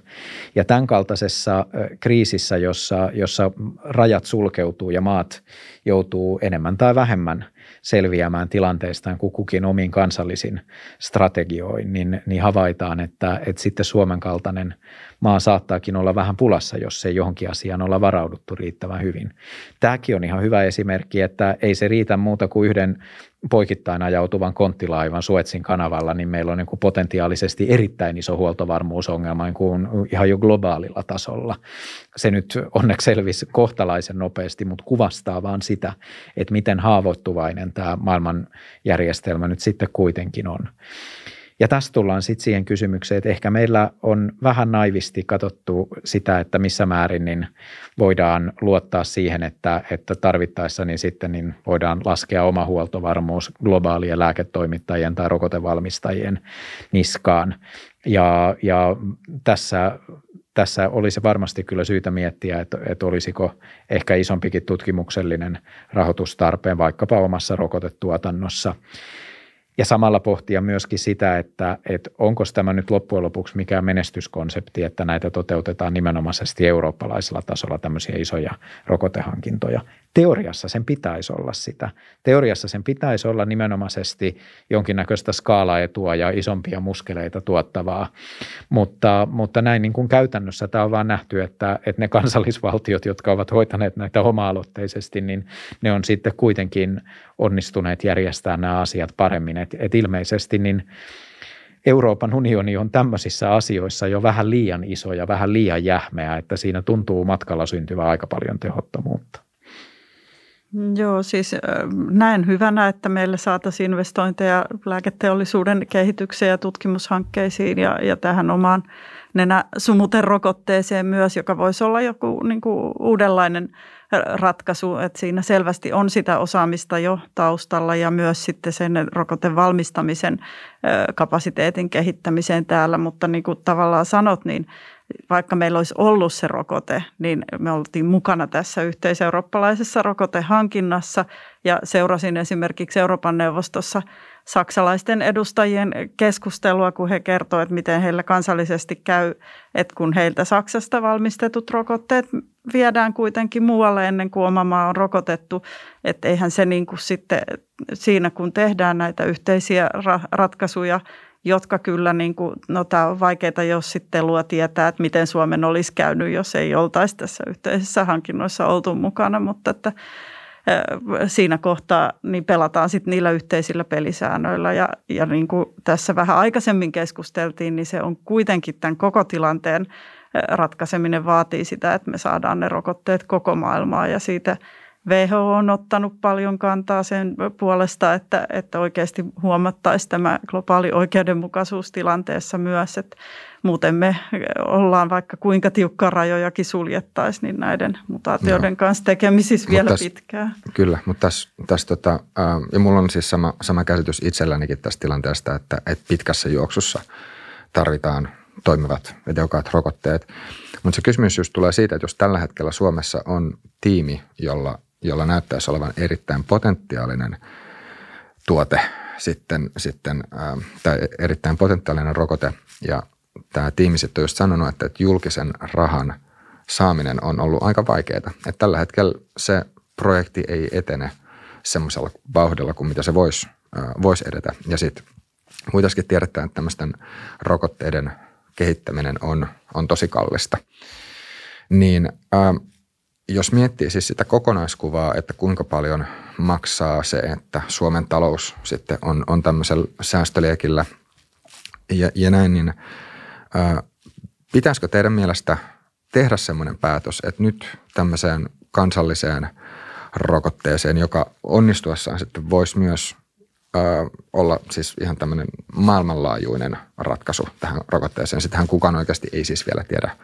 Ja tämän kaltaisessa kriisissä, jossa, jossa rajat sulkeutuu ja maat joutuu enemmän tai vähemmän selviämään tilanteestaan kuin kukin omin kansallisin strategioin, niin, niin havaitaan, että, että sitten Suomen kaltainen maa saattaakin olla vähän pulassa, jos ei johonkin asiaan olla varauduttu riittävän hyvin. Tämäkin on ihan hyvä esimerkki, että ei se riitä muuta kuin yhden poikittain ajautuvan konttilaivan Suetsin kanavalla, niin meillä on niin kuin potentiaalisesti erittäin iso huoltovarmuusongelma niin kuin ihan jo globaalilla tasolla. Se nyt onneksi selvisi kohtalaisen nopeasti, mutta kuvastaa vaan sitä, että miten haavoittuvainen tämä maailmanjärjestelmä nyt sitten kuitenkin on. Ja tässä tullaan sitten siihen kysymykseen, että ehkä meillä on vähän naivisti katsottu sitä, että missä määrin niin voidaan luottaa siihen, että, että tarvittaessa niin sitten niin voidaan laskea oma huoltovarmuus globaalien lääketoimittajien tai rokotevalmistajien niskaan. Ja, ja tässä tässä olisi varmasti kyllä syytä miettiä, että, että olisiko ehkä isompikin tutkimuksellinen rahoitustarpeen vaikkapa omassa rokotetuotannossa ja samalla pohtia myöskin sitä, että, että onko tämä nyt loppujen lopuksi mikään menestyskonsepti, että näitä toteutetaan nimenomaisesti eurooppalaisella tasolla tämmöisiä isoja rokotehankintoja. Teoriassa sen pitäisi olla sitä. Teoriassa sen pitäisi olla nimenomaisesti jonkinnäköistä skaalaetua ja isompia muskeleita tuottavaa, mutta, mutta näin niin kuin käytännössä tämä on vaan nähty, että, että ne kansallisvaltiot, jotka ovat hoitaneet näitä oma-aloitteisesti, niin ne on sitten kuitenkin onnistuneet järjestämään nämä asiat paremmin. Et, et ilmeisesti niin Euroopan unioni on tämmöisissä asioissa jo vähän liian iso ja vähän liian jähmeä, että siinä tuntuu matkalla syntyvä aika paljon tehottomuutta. Joo, siis näen hyvänä, että meille saataisiin investointeja lääketeollisuuden kehitykseen ja tutkimushankkeisiin ja, ja tähän omaan nenäsumuterokotteeseen myös, joka voisi olla joku niin kuin uudenlainen ratkaisu, että siinä selvästi on sitä osaamista jo taustalla ja myös sitten sen rokotevalmistamisen kapasiteetin kehittämiseen täällä, mutta niin kuin tavallaan sanot, niin vaikka meillä olisi ollut se rokote, niin me oltiin mukana tässä yhteiseurooppalaisessa rokotehankinnassa. Ja seurasin esimerkiksi Euroopan neuvostossa saksalaisten edustajien keskustelua, kun he kertoivat, että miten heillä kansallisesti käy, että kun heiltä Saksasta valmistetut rokotteet viedään kuitenkin muualle ennen kuin oma maa on rokotettu, että eihän se niin kuin sitten siinä, kun tehdään näitä yhteisiä ratkaisuja – jotka kyllä, niin kuin, no tämä on vaikeaa jossittelua tietää, että miten Suomen olisi käynyt, jos ei oltaisi tässä yhteisessä hankinnoissa oltu mukana, mutta että siinä kohtaa niin pelataan sitten niillä yhteisillä pelisäännöillä. Ja, ja niin kuin tässä vähän aikaisemmin keskusteltiin, niin se on kuitenkin tämän koko tilanteen ratkaiseminen vaatii sitä, että me saadaan ne rokotteet koko maailmaan ja siitä – WHO on ottanut paljon kantaa sen puolesta, että, että oikeasti huomattaisiin tämä globaali oikeudenmukaisuus tilanteessa myös, että muuten me ollaan vaikka kuinka tiukka rajojakin suljettaisiin, niin näiden mutaatioiden Joo. kanssa tekemisissä vielä täs, pitkään. Kyllä, mutta tässä, täs, tota, ja mulla on siis sama, sama käsitys itsellänikin tästä tilanteesta, että, että pitkässä juoksussa tarvitaan toimivat tehokkaat rokotteet. Mutta se kysymys just tulee siitä, että jos tällä hetkellä Suomessa on tiimi, jolla jolla näyttäisi olevan erittäin potentiaalinen tuote sitten, sitten ää, tai erittäin potentiaalinen rokote. Ja tämä tiimi sitten on just sanonut, että, että julkisen rahan saaminen on ollut aika vaikeaa. Että tällä hetkellä se projekti ei etene semmoisella vauhdilla kuin mitä se voisi vois edetä. Ja sitten kuitenkin tiedetään, että tämmöisten rokotteiden kehittäminen on, on tosi kallista. Niin ää, jos miettii siis sitä kokonaiskuvaa, että kuinka paljon maksaa se, että Suomen talous sitten on, on tämmöisellä säästöliekillä ja, ja näin, niin ää, pitäisikö teidän mielestä tehdä semmoinen päätös, että nyt tämmöiseen kansalliseen rokotteeseen, joka onnistuessaan sitten voisi myös ää, olla siis ihan tämmöinen maailmanlaajuinen ratkaisu tähän rokotteeseen. Sittenhän kukaan oikeasti ei siis vielä tiedä,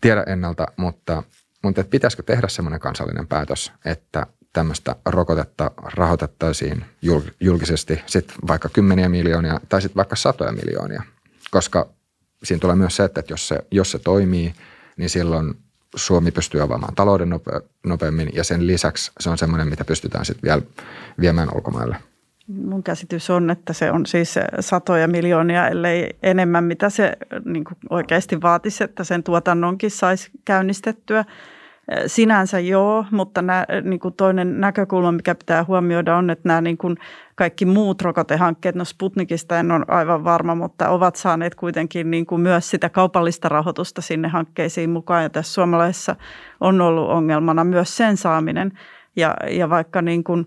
tiedä ennalta, mutta – mutta että pitäisikö tehdä semmoinen kansallinen päätös, että tämmöistä rokotetta rahoitettaisiin julkisesti sitten vaikka kymmeniä miljoonia tai sitten vaikka satoja miljoonia, koska siinä tulee myös se, että jos se, jos se toimii, niin silloin Suomi pystyy avaamaan talouden nope, nopeammin ja sen lisäksi se on semmoinen, mitä pystytään sitten vielä viemään ulkomaille. Mun käsitys on, että se on siis satoja miljoonia, ellei enemmän, mitä se niin oikeasti vaatisi, että sen tuotannonkin saisi käynnistettyä. Sinänsä joo, mutta nää, niin kuin toinen näkökulma, mikä pitää huomioida on, että nämä niin kuin kaikki muut rokotehankkeet, no Sputnikista en ole aivan varma, mutta ovat saaneet kuitenkin niin kuin myös sitä kaupallista rahoitusta sinne hankkeisiin mukaan. Ja tässä suomalaisessa on ollut ongelmana myös sen saaminen. Ja, ja vaikka niin kuin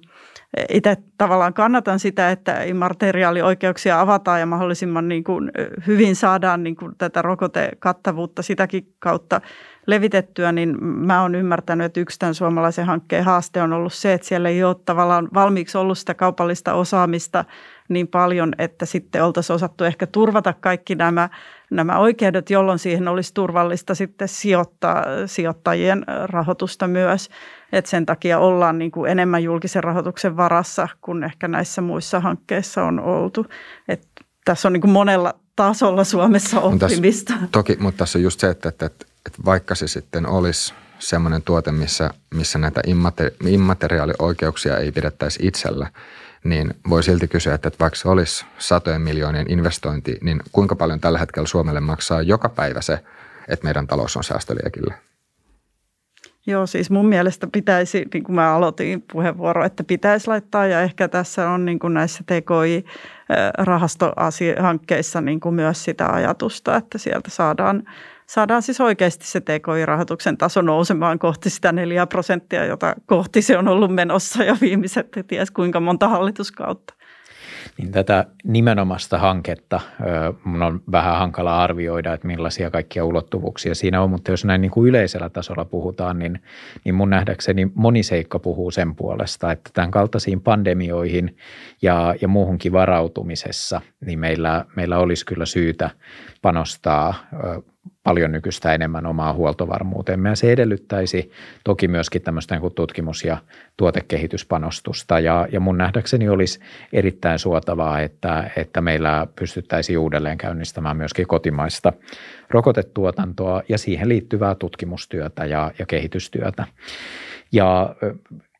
itse tavallaan kannatan sitä, että immateriaalioikeuksia avataan ja mahdollisimman niin kuin hyvin saadaan niin kuin tätä rokotekattavuutta sitäkin kautta levitettyä, niin mä oon ymmärtänyt, että yksi tämän suomalaisen hankkeen haaste on ollut se, että siellä ei ole tavallaan valmiiksi ollut sitä kaupallista osaamista niin paljon, että sitten oltaisiin osattu ehkä turvata kaikki nämä, nämä oikeudet, jolloin siihen olisi turvallista sitten sijoittaa sijoittajien rahoitusta myös. Että sen takia ollaan niin kuin enemmän julkisen rahoituksen varassa kuin ehkä näissä muissa hankkeissa on oltu. Et tässä on niin monella tasolla Suomessa oppimista. Tässä, toki, mutta tässä on just se, että, että, että että vaikka se sitten olisi semmoinen tuote, missä, missä näitä immate- immateriaalioikeuksia ei pidettäisi itsellä, niin voi silti kysyä, että vaikka se olisi satojen miljoonien investointi, niin kuinka paljon tällä hetkellä Suomelle maksaa joka päivä se, että meidän talous on säästöliekillä? Joo, siis mun mielestä pitäisi, niin kuin mä aloitin puheenvuoro, että pitäisi laittaa ja ehkä tässä on niin kuin näissä TKI-rahastohankkeissa niin kuin myös sitä ajatusta, että sieltä saadaan saadaan siis oikeasti se TKI-rahoituksen taso nousemaan kohti sitä 4 prosenttia, jota kohti se on ollut menossa jo viimeiset ties kuinka monta hallituskautta. Niin tätä nimenomaista hanketta mun on vähän hankala arvioida, että millaisia kaikkia ulottuvuuksia siinä on, mutta jos näin niin kuin yleisellä tasolla puhutaan, niin, niin mun nähdäkseni moni seikka puhuu sen puolesta, että tämän kaltaisiin pandemioihin ja, ja muuhunkin varautumisessa, niin meillä, meillä olisi kyllä syytä panostaa paljon nykyistä enemmän omaa huoltovarmuuteemme ja se edellyttäisi toki myöskin tämmöistä niin tutkimus- ja tuotekehityspanostusta ja, ja mun nähdäkseni olisi erittäin suotavaa, että, että meillä pystyttäisiin uudelleen käynnistämään myöskin kotimaista rokotetuotantoa ja siihen liittyvää tutkimustyötä ja, ja kehitystyötä. Ja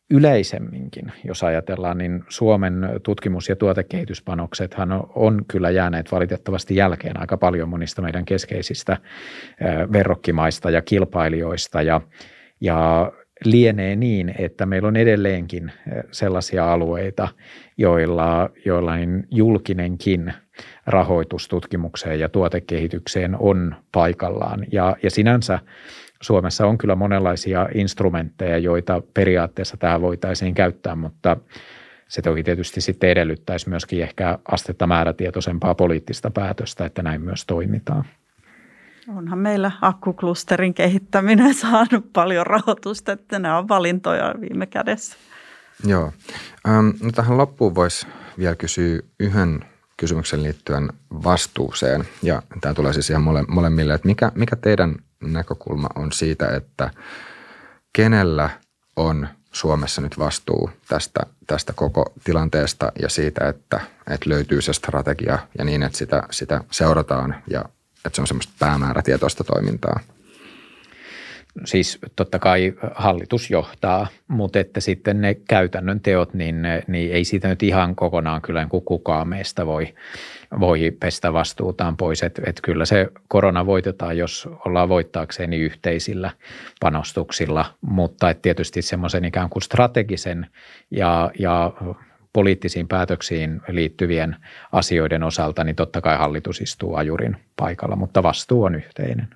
yleisemminkin, jos ajatellaan, niin Suomen tutkimus- ja tuotekehityspanoksethan on kyllä jääneet valitettavasti jälkeen aika paljon monista meidän keskeisistä verrokkimaista ja kilpailijoista ja, ja lienee niin, että meillä on edelleenkin sellaisia alueita, joilla, joilla niin julkinenkin rahoitus tutkimukseen ja tuotekehitykseen on paikallaan. Ja, ja sinänsä Suomessa on kyllä monenlaisia instrumentteja, joita periaatteessa tähän voitaisiin käyttää, mutta se toki tietysti sitten edellyttäisi myöskin ehkä astetta määrätietoisempaa poliittista päätöstä, että näin myös toimitaan. Onhan meillä akkuklusterin kehittäminen <laughs> saanut paljon rahoitusta, että nämä on valintoja viime kädessä. Joo. Ähm, no tähän loppuun voisi vielä kysyä yhden kysymyksen liittyen vastuuseen. Ja tämä tulee siis ihan mole, molemmille, että mikä, mikä teidän näkökulma on siitä, että kenellä on Suomessa nyt vastuu tästä, tästä koko tilanteesta ja siitä, että, että löytyy se strategia ja niin, että sitä, sitä seurataan ja että se on semmoista päämäärätietoista toimintaa – siis totta kai hallitus johtaa, mutta että sitten ne käytännön teot, niin, niin ei siitä nyt ihan kokonaan kyllä niin kukaan meistä voi, voi pestä vastuutaan pois. Että et kyllä se korona voitetaan, jos ollaan voittaakseen niin yhteisillä panostuksilla, mutta et tietysti semmoisen ikään kuin strategisen ja, ja poliittisiin päätöksiin liittyvien asioiden osalta, niin totta kai hallitus istuu ajurin paikalla, mutta vastuu on yhteinen.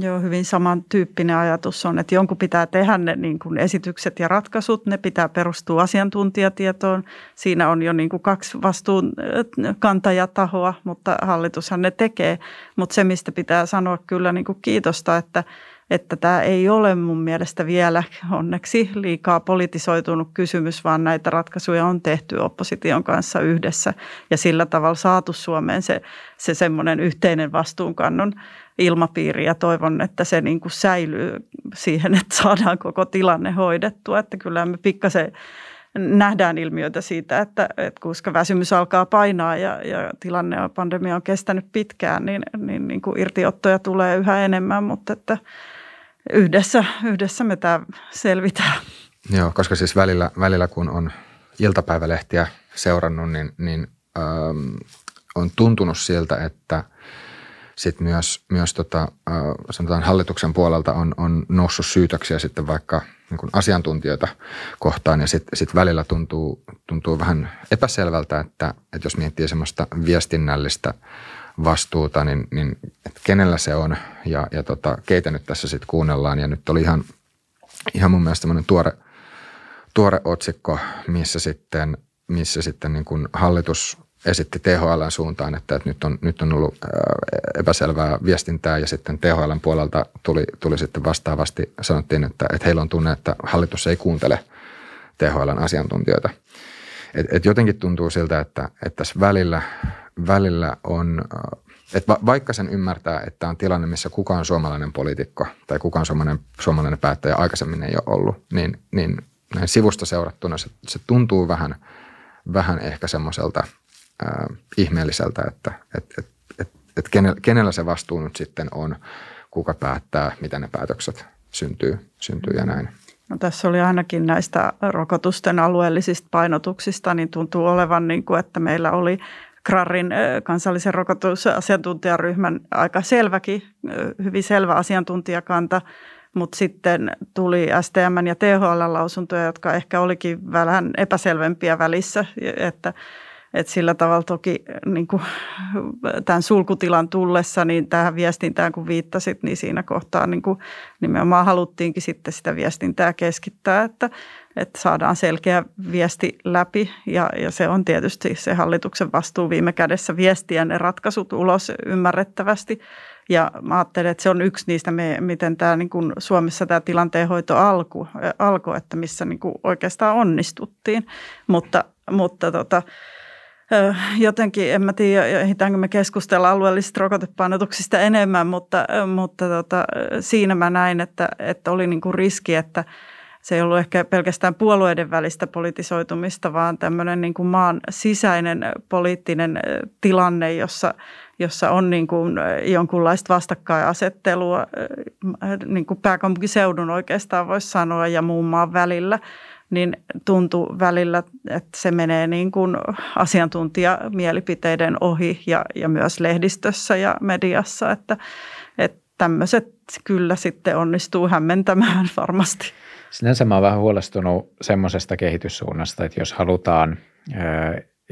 Joo, hyvin samantyyppinen ajatus on, että jonkun pitää tehdä ne niin kuin esitykset ja ratkaisut, ne pitää perustua asiantuntijatietoon. Siinä on jo niin kuin kaksi vastuunkantajatahoa, mutta hallitushan ne tekee. Mutta se, mistä pitää sanoa kyllä niin kuin kiitosta, että, että tämä ei ole mun mielestä vielä onneksi liikaa politisoitunut kysymys, vaan näitä ratkaisuja on tehty opposition kanssa yhdessä ja sillä tavalla saatu Suomeen se, se semmoinen yhteinen vastuunkannon ilmapiiri ja toivon, että se niin kuin säilyy siihen, että saadaan koko tilanne hoidettua. Että kyllä me pikkasen nähdään ilmiöitä siitä, että, että koska väsymys alkaa painaa ja, ja tilanne on, pandemia on kestänyt pitkään, niin, niin, niin kuin irtiottoja tulee yhä enemmän, mutta että yhdessä, yhdessä me tämä selvitään. Joo, koska siis välillä, välillä kun on iltapäivälehtiä seurannut, niin, niin ähm, on tuntunut siltä, että – sitten myös, myös tota, sanotaan hallituksen puolelta on, on noussut syytöksiä sitten vaikka niin asiantuntijoita kohtaan ja sitten sit välillä tuntuu, tuntuu vähän epäselvältä, että, että jos miettii semmoista viestinnällistä vastuuta, niin, niin että kenellä se on ja, ja tota, keitä nyt tässä sitten kuunnellaan. Ja nyt oli ihan, ihan mun mielestä tuore, tuore otsikko, missä sitten, missä sitten niin kuin hallitus esitti THLn suuntaan, että, että nyt, on, nyt on ollut epäselvää viestintää ja sitten THLn puolelta tuli, tuli sitten vastaavasti, sanottiin, että, että heillä on tunne, että hallitus ei kuuntele THLn asiantuntijoita. Et, et jotenkin tuntuu siltä, että, että tässä välillä, välillä on, että va, vaikka sen ymmärtää, että on tilanne, missä kukaan suomalainen poliitikko tai kukaan suomalainen, suomalainen päättäjä aikaisemmin ei ole ollut, niin, niin näin sivusta seurattuna se, se tuntuu vähän, vähän ehkä semmoiselta – äh, ihmeelliseltä, että et, et, et, et kenellä, kenellä se vastuu nyt sitten on, kuka päättää, miten ne päätökset syntyy, syntyy ja näin. No, tässä oli ainakin näistä rokotusten alueellisista painotuksista, niin tuntuu olevan, niin kuin, että meillä oli Krarin kansallisen rokotusasiantuntijaryhmän aika selväkin, hyvin selvä asiantuntijakanta, mutta sitten tuli STM ja THL-lausuntoja, jotka ehkä olikin vähän epäselvempiä välissä, että et sillä tavalla toki niin kuin, tämän sulkutilan tullessa, niin tähän viestintään kun viittasit, niin siinä kohtaa niin kuin, nimenomaan haluttiinkin sitten sitä viestintää keskittää, että, että saadaan selkeä viesti läpi ja, ja se on tietysti se hallituksen vastuu viime kädessä viestiä ne ratkaisut ulos ymmärrettävästi. Ja mä ajattelen, että se on yksi niistä, miten tämä niin kuin Suomessa tämä tilanteenhoito alku, alkoi, että missä niin kuin oikeastaan onnistuttiin. Mutta, mutta tota, jotenkin, en mä tiedä, ehditäänkö me keskustella alueellisista rokotepainotuksista enemmän, mutta, mutta tota, siinä mä näin, että, että oli niin kuin riski, että se ei ollut ehkä pelkästään puolueiden välistä politisoitumista, vaan tämmöinen niin kuin maan sisäinen poliittinen tilanne, jossa, jossa on niin kuin jonkunlaista vastakkainasettelua niin kuin pääkaupunkiseudun oikeastaan voisi sanoa ja muun maan välillä – niin tuntuu välillä, että se menee niin kuin asiantuntijamielipiteiden ohi ja, ja myös lehdistössä ja mediassa, että, että tämmöiset kyllä sitten onnistuu hämmentämään <laughs> varmasti. Sinänsä mä oon vähän huolestunut semmoisesta kehityssuunnasta, että jos halutaan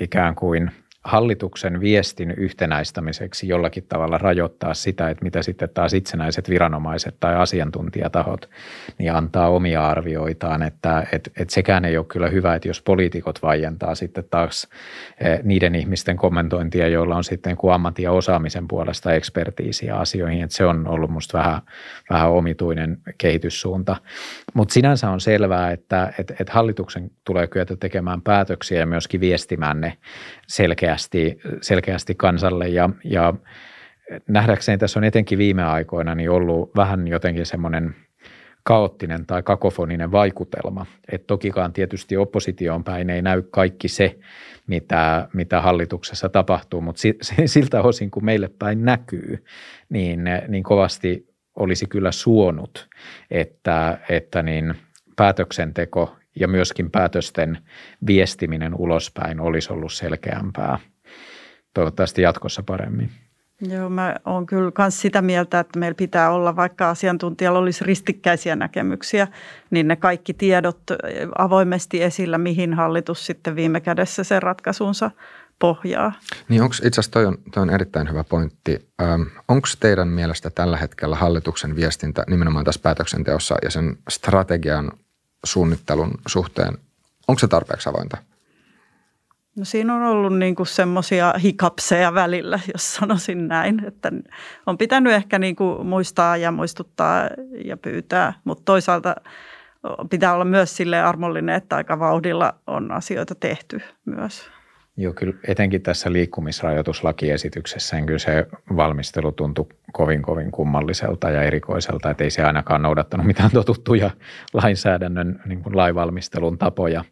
ikään kuin – hallituksen viestin yhtenäistämiseksi jollakin tavalla rajoittaa sitä, että mitä sitten taas itsenäiset viranomaiset tai asiantuntijatahot niin antaa omia arvioitaan, että et, et sekään ei ole kyllä hyvä, että jos poliitikot vaientaa sitten taas e, niiden ihmisten kommentointia, joilla on sitten ammatti- ja osaamisen puolesta ekspertiisiä asioihin, että se on ollut musta vähän, vähän omituinen kehityssuunta. Mutta sinänsä on selvää, että et, et hallituksen tulee kyetä tekemään päätöksiä ja myöskin viestimään ne selkeästi, selkeästi kansalle ja, ja nähdäkseni tässä on etenkin viime aikoina niin ollut vähän jotenkin semmoinen kaoottinen tai kakofoninen vaikutelma. Et tokikaan tietysti opposition päin ei näy kaikki se, mitä, mitä hallituksessa tapahtuu, mutta <laughs> siltä osin kun meille päin näkyy, niin, niin kovasti olisi kyllä suonut, että, että niin päätöksenteko ja myöskin päätösten viestiminen ulospäin olisi ollut selkeämpää. Toivottavasti jatkossa paremmin. Joo, mä oon kyllä myös sitä mieltä, että meillä pitää olla, vaikka asiantuntijalla olisi ristikkäisiä näkemyksiä, niin ne kaikki tiedot avoimesti esillä, mihin hallitus sitten viime kädessä sen ratkaisunsa pohjaa. Niin onko itse asiassa toi on, toi on erittäin hyvä pointti. Onko teidän mielestä tällä hetkellä hallituksen viestintä nimenomaan tässä päätöksenteossa ja sen strategian suunnittelun suhteen, onko se tarpeeksi avointa? No siinä on ollut niin kuin semmoisia hikapseja välillä, jos sanoisin näin, että on pitänyt ehkä niin kuin muistaa ja muistuttaa ja pyytää, mutta toisaalta pitää olla myös sille armollinen, että aika vauhdilla on asioita tehty myös. Joo, kyllä etenkin tässä liikkumisrajoituslakiesityksessä niin kyllä se valmistelu tuntui kovin kovin kummalliselta ja erikoiselta, että ei se ainakaan noudattanut mitään totuttuja lainsäädännön niin kuin lainvalmistelun tapoja.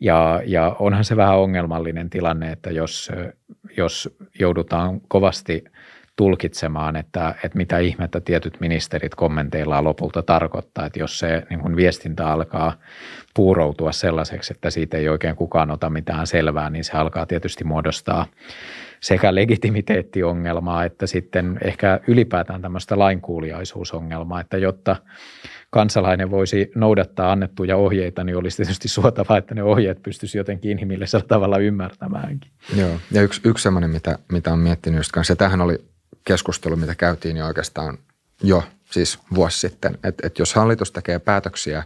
Ja, ja onhan se vähän ongelmallinen tilanne, että jos, jos joudutaan kovasti tulkitsemaan, että, että mitä ihmettä tietyt ministerit kommenteillaan lopulta tarkoittaa, että jos se niin kuin viestintä alkaa puuroutua sellaiseksi, että siitä ei oikein kukaan ota mitään selvää, niin se alkaa tietysti muodostaa sekä legitimiteettiongelmaa että sitten ehkä ylipäätään tämmöistä lainkuuliaisuusongelmaa, että jotta kansalainen voisi noudattaa annettuja ohjeita, niin olisi tietysti suotavaa, että ne ohjeet pystyisi jotenkin inhimillisellä tavalla ymmärtämäänkin. Joo, ja yksi, yksi semmoinen, mitä, mitä on miettinyt just kanssa, ja tämähän oli keskustelu, mitä käytiin jo oikeastaan jo siis vuosi sitten, että, että jos hallitus tekee päätöksiä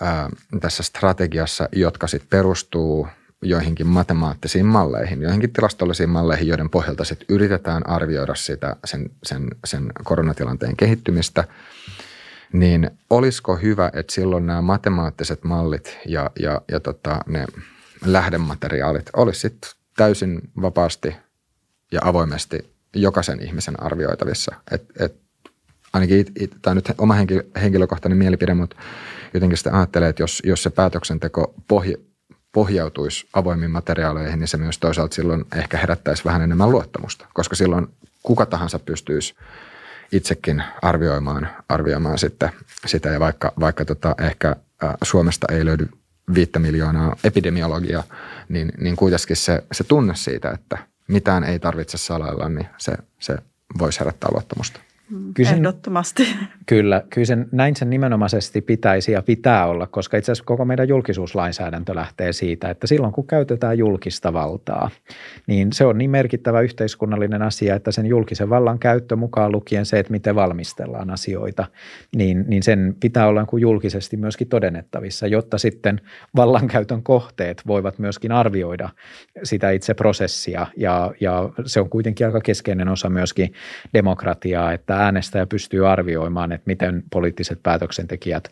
ää, tässä strategiassa, jotka sitten perustuu joihinkin matemaattisiin malleihin, joihinkin tilastollisiin malleihin, joiden pohjalta sitten yritetään arvioida sitä, sen, sen, sen koronatilanteen kehittymistä, niin olisiko hyvä, että silloin nämä matemaattiset mallit ja, ja, ja tota, ne lähdemateriaalit olisi täysin vapaasti ja avoimesti jokaisen ihmisen arvioitavissa. Et, et, ainakin, it, it, tämä on nyt oma henki, henkilökohtainen mielipide, mutta jotenkin sitä ajattelee, että jos, jos se päätöksenteko pohja, pohjautuisi avoimiin materiaaleihin, niin se myös toisaalta silloin ehkä herättäisi vähän enemmän luottamusta, koska silloin kuka tahansa pystyisi itsekin arvioimaan, arvioimaan sitten sitä ja vaikka, vaikka tota ehkä Suomesta ei löydy viittä miljoonaa epidemiologia, niin, niin kuitenkin se, se tunne siitä, että mitään ei tarvitse salailla, niin se, se voisi herättää luottamusta. Kyllä sen, Ehdottomasti. Kyllä, kyllä sen, näin sen nimenomaisesti pitäisi ja pitää olla, koska itse asiassa koko meidän julkisuuslainsäädäntö lähtee siitä, että silloin kun käytetään julkista valtaa, niin se on niin merkittävä yhteiskunnallinen asia, että sen julkisen vallan käyttö mukaan lukien se, että miten valmistellaan asioita, niin, niin sen pitää olla kuin julkisesti myöskin todennettavissa, jotta sitten vallankäytön kohteet voivat myöskin arvioida sitä itse prosessia ja, ja se on kuitenkin aika keskeinen osa myöskin demokratiaa, että äänestäjä pystyy arvioimaan, että miten poliittiset päätöksentekijät,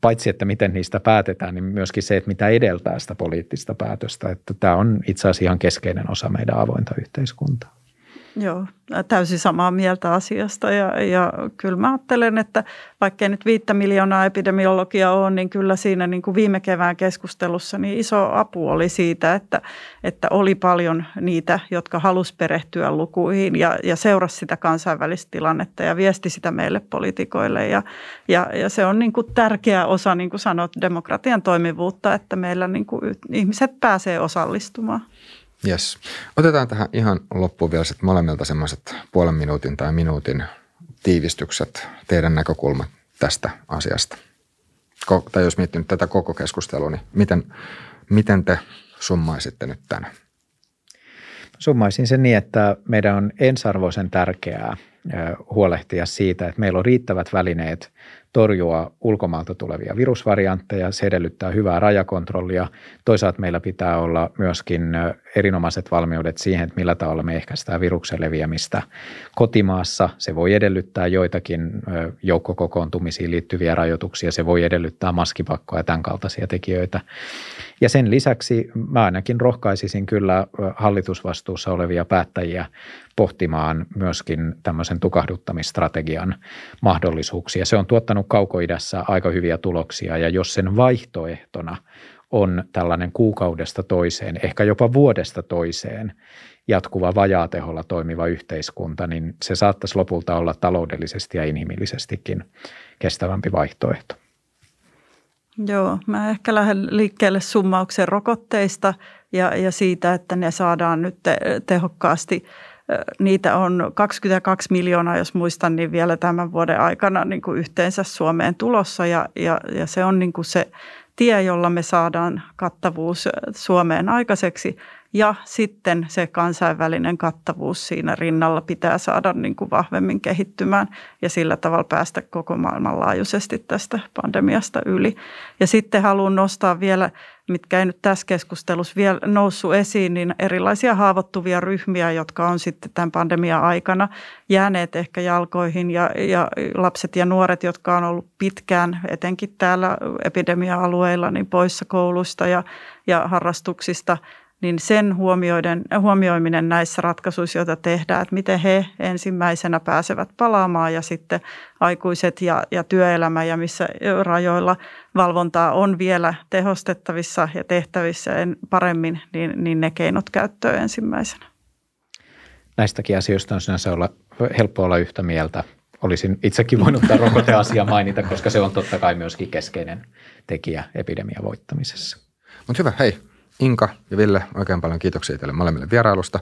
paitsi että miten niistä päätetään, niin myöskin se, että mitä edeltää sitä poliittista päätöstä. Että tämä on itse asiassa ihan keskeinen osa meidän avointa yhteiskuntaa. Joo, täysin samaa mieltä asiasta ja, ja kyllä mä ajattelen, että vaikkei nyt viittä miljoonaa epidemiologia on, niin kyllä siinä niin kuin viime kevään keskustelussa niin iso apu oli siitä, että, että oli paljon niitä, jotka halusi perehtyä lukuihin ja, ja seurasi sitä kansainvälistä tilannetta ja viesti sitä meille poliitikoille ja, ja, ja se on niin kuin tärkeä osa, niin kuin sanot, demokratian toimivuutta, että meillä niin kuin ihmiset pääsee osallistumaan. Yes. Otetaan tähän ihan loppuun vielä sitten molemmilta semmoiset puolen minuutin tai minuutin tiivistykset, teidän näkökulmat tästä asiasta. Ko- tai jos miettii nyt tätä koko keskustelua, niin miten, miten te summaisitte nyt tänne? Summaisin sen niin, että meidän on ensarvoisen tärkeää huolehtia siitä, että meillä on riittävät välineet torjua ulkomaalta tulevia virusvariantteja. Se edellyttää hyvää rajakontrollia. Toisaalta meillä pitää olla myöskin erinomaiset valmiudet siihen, että millä tavalla me ehkäistään viruksen leviämistä kotimaassa. Se voi edellyttää joitakin joukkokokoontumisiin liittyviä rajoituksia. Se voi edellyttää maskipakkoa ja tämän kaltaisia tekijöitä. Ja sen lisäksi mä ainakin rohkaisisin kyllä hallitusvastuussa olevia päättäjiä pohtimaan myöskin tämmöisen tukahduttamistrategian mahdollisuuksia. Se on tuottanut kaukoidässä aika hyviä tuloksia ja jos sen vaihtoehtona on tällainen kuukaudesta toiseen, ehkä jopa vuodesta toiseen jatkuva vajaateholla toimiva yhteiskunta, niin se saattaisi lopulta olla taloudellisesti ja inhimillisestikin kestävämpi vaihtoehto. Joo, mä ehkä lähden liikkeelle summauksen rokotteista ja, ja siitä, että ne saadaan nyt te- tehokkaasti Niitä on 22 miljoonaa, jos muistan, niin vielä tämän vuoden aikana niin kuin yhteensä Suomeen tulossa ja, ja, ja se on niin kuin se tie, jolla me saadaan kattavuus Suomeen aikaiseksi. Ja sitten se kansainvälinen kattavuus siinä rinnalla pitää saada niin kuin vahvemmin kehittymään ja sillä tavalla päästä koko maailman laajuisesti tästä pandemiasta yli. Ja sitten haluan nostaa vielä mitkä ei nyt tässä keskustelussa vielä noussut esiin, niin erilaisia haavoittuvia ryhmiä, jotka on sitten tämän pandemian aikana jääneet ehkä jalkoihin ja, ja lapset ja nuoret, jotka on ollut pitkään, etenkin täällä epidemia-alueilla, niin poissa kouluista ja, ja harrastuksista – niin sen huomioiden, huomioiminen näissä ratkaisuissa, joita tehdään, että miten he ensimmäisenä pääsevät palaamaan ja sitten aikuiset ja, ja työelämä ja missä rajoilla valvontaa on vielä tehostettavissa ja tehtävissä paremmin, niin, niin ne keinot käyttöön ensimmäisenä. Näistäkin asioista on sinänsä olla, helppo olla yhtä mieltä. Olisin itsekin voinut tämä rokoteasia mainita, koska se on totta kai myöskin keskeinen tekijä epidemian voittamisessa. Mutta hyvä, hei, Inka ja Ville, oikein paljon kiitoksia teille molemmille vierailusta.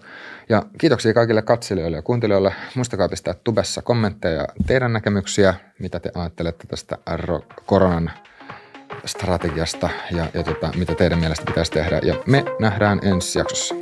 Ja kiitoksia kaikille katselijoille ja kuuntelijoille. Muistakaa pistää tubessa kommentteja teidän näkemyksiä, mitä te ajattelette tästä koronan strategiasta ja, ja tota, mitä teidän mielestä pitäisi tehdä. Ja me nähdään ensi jaksossa.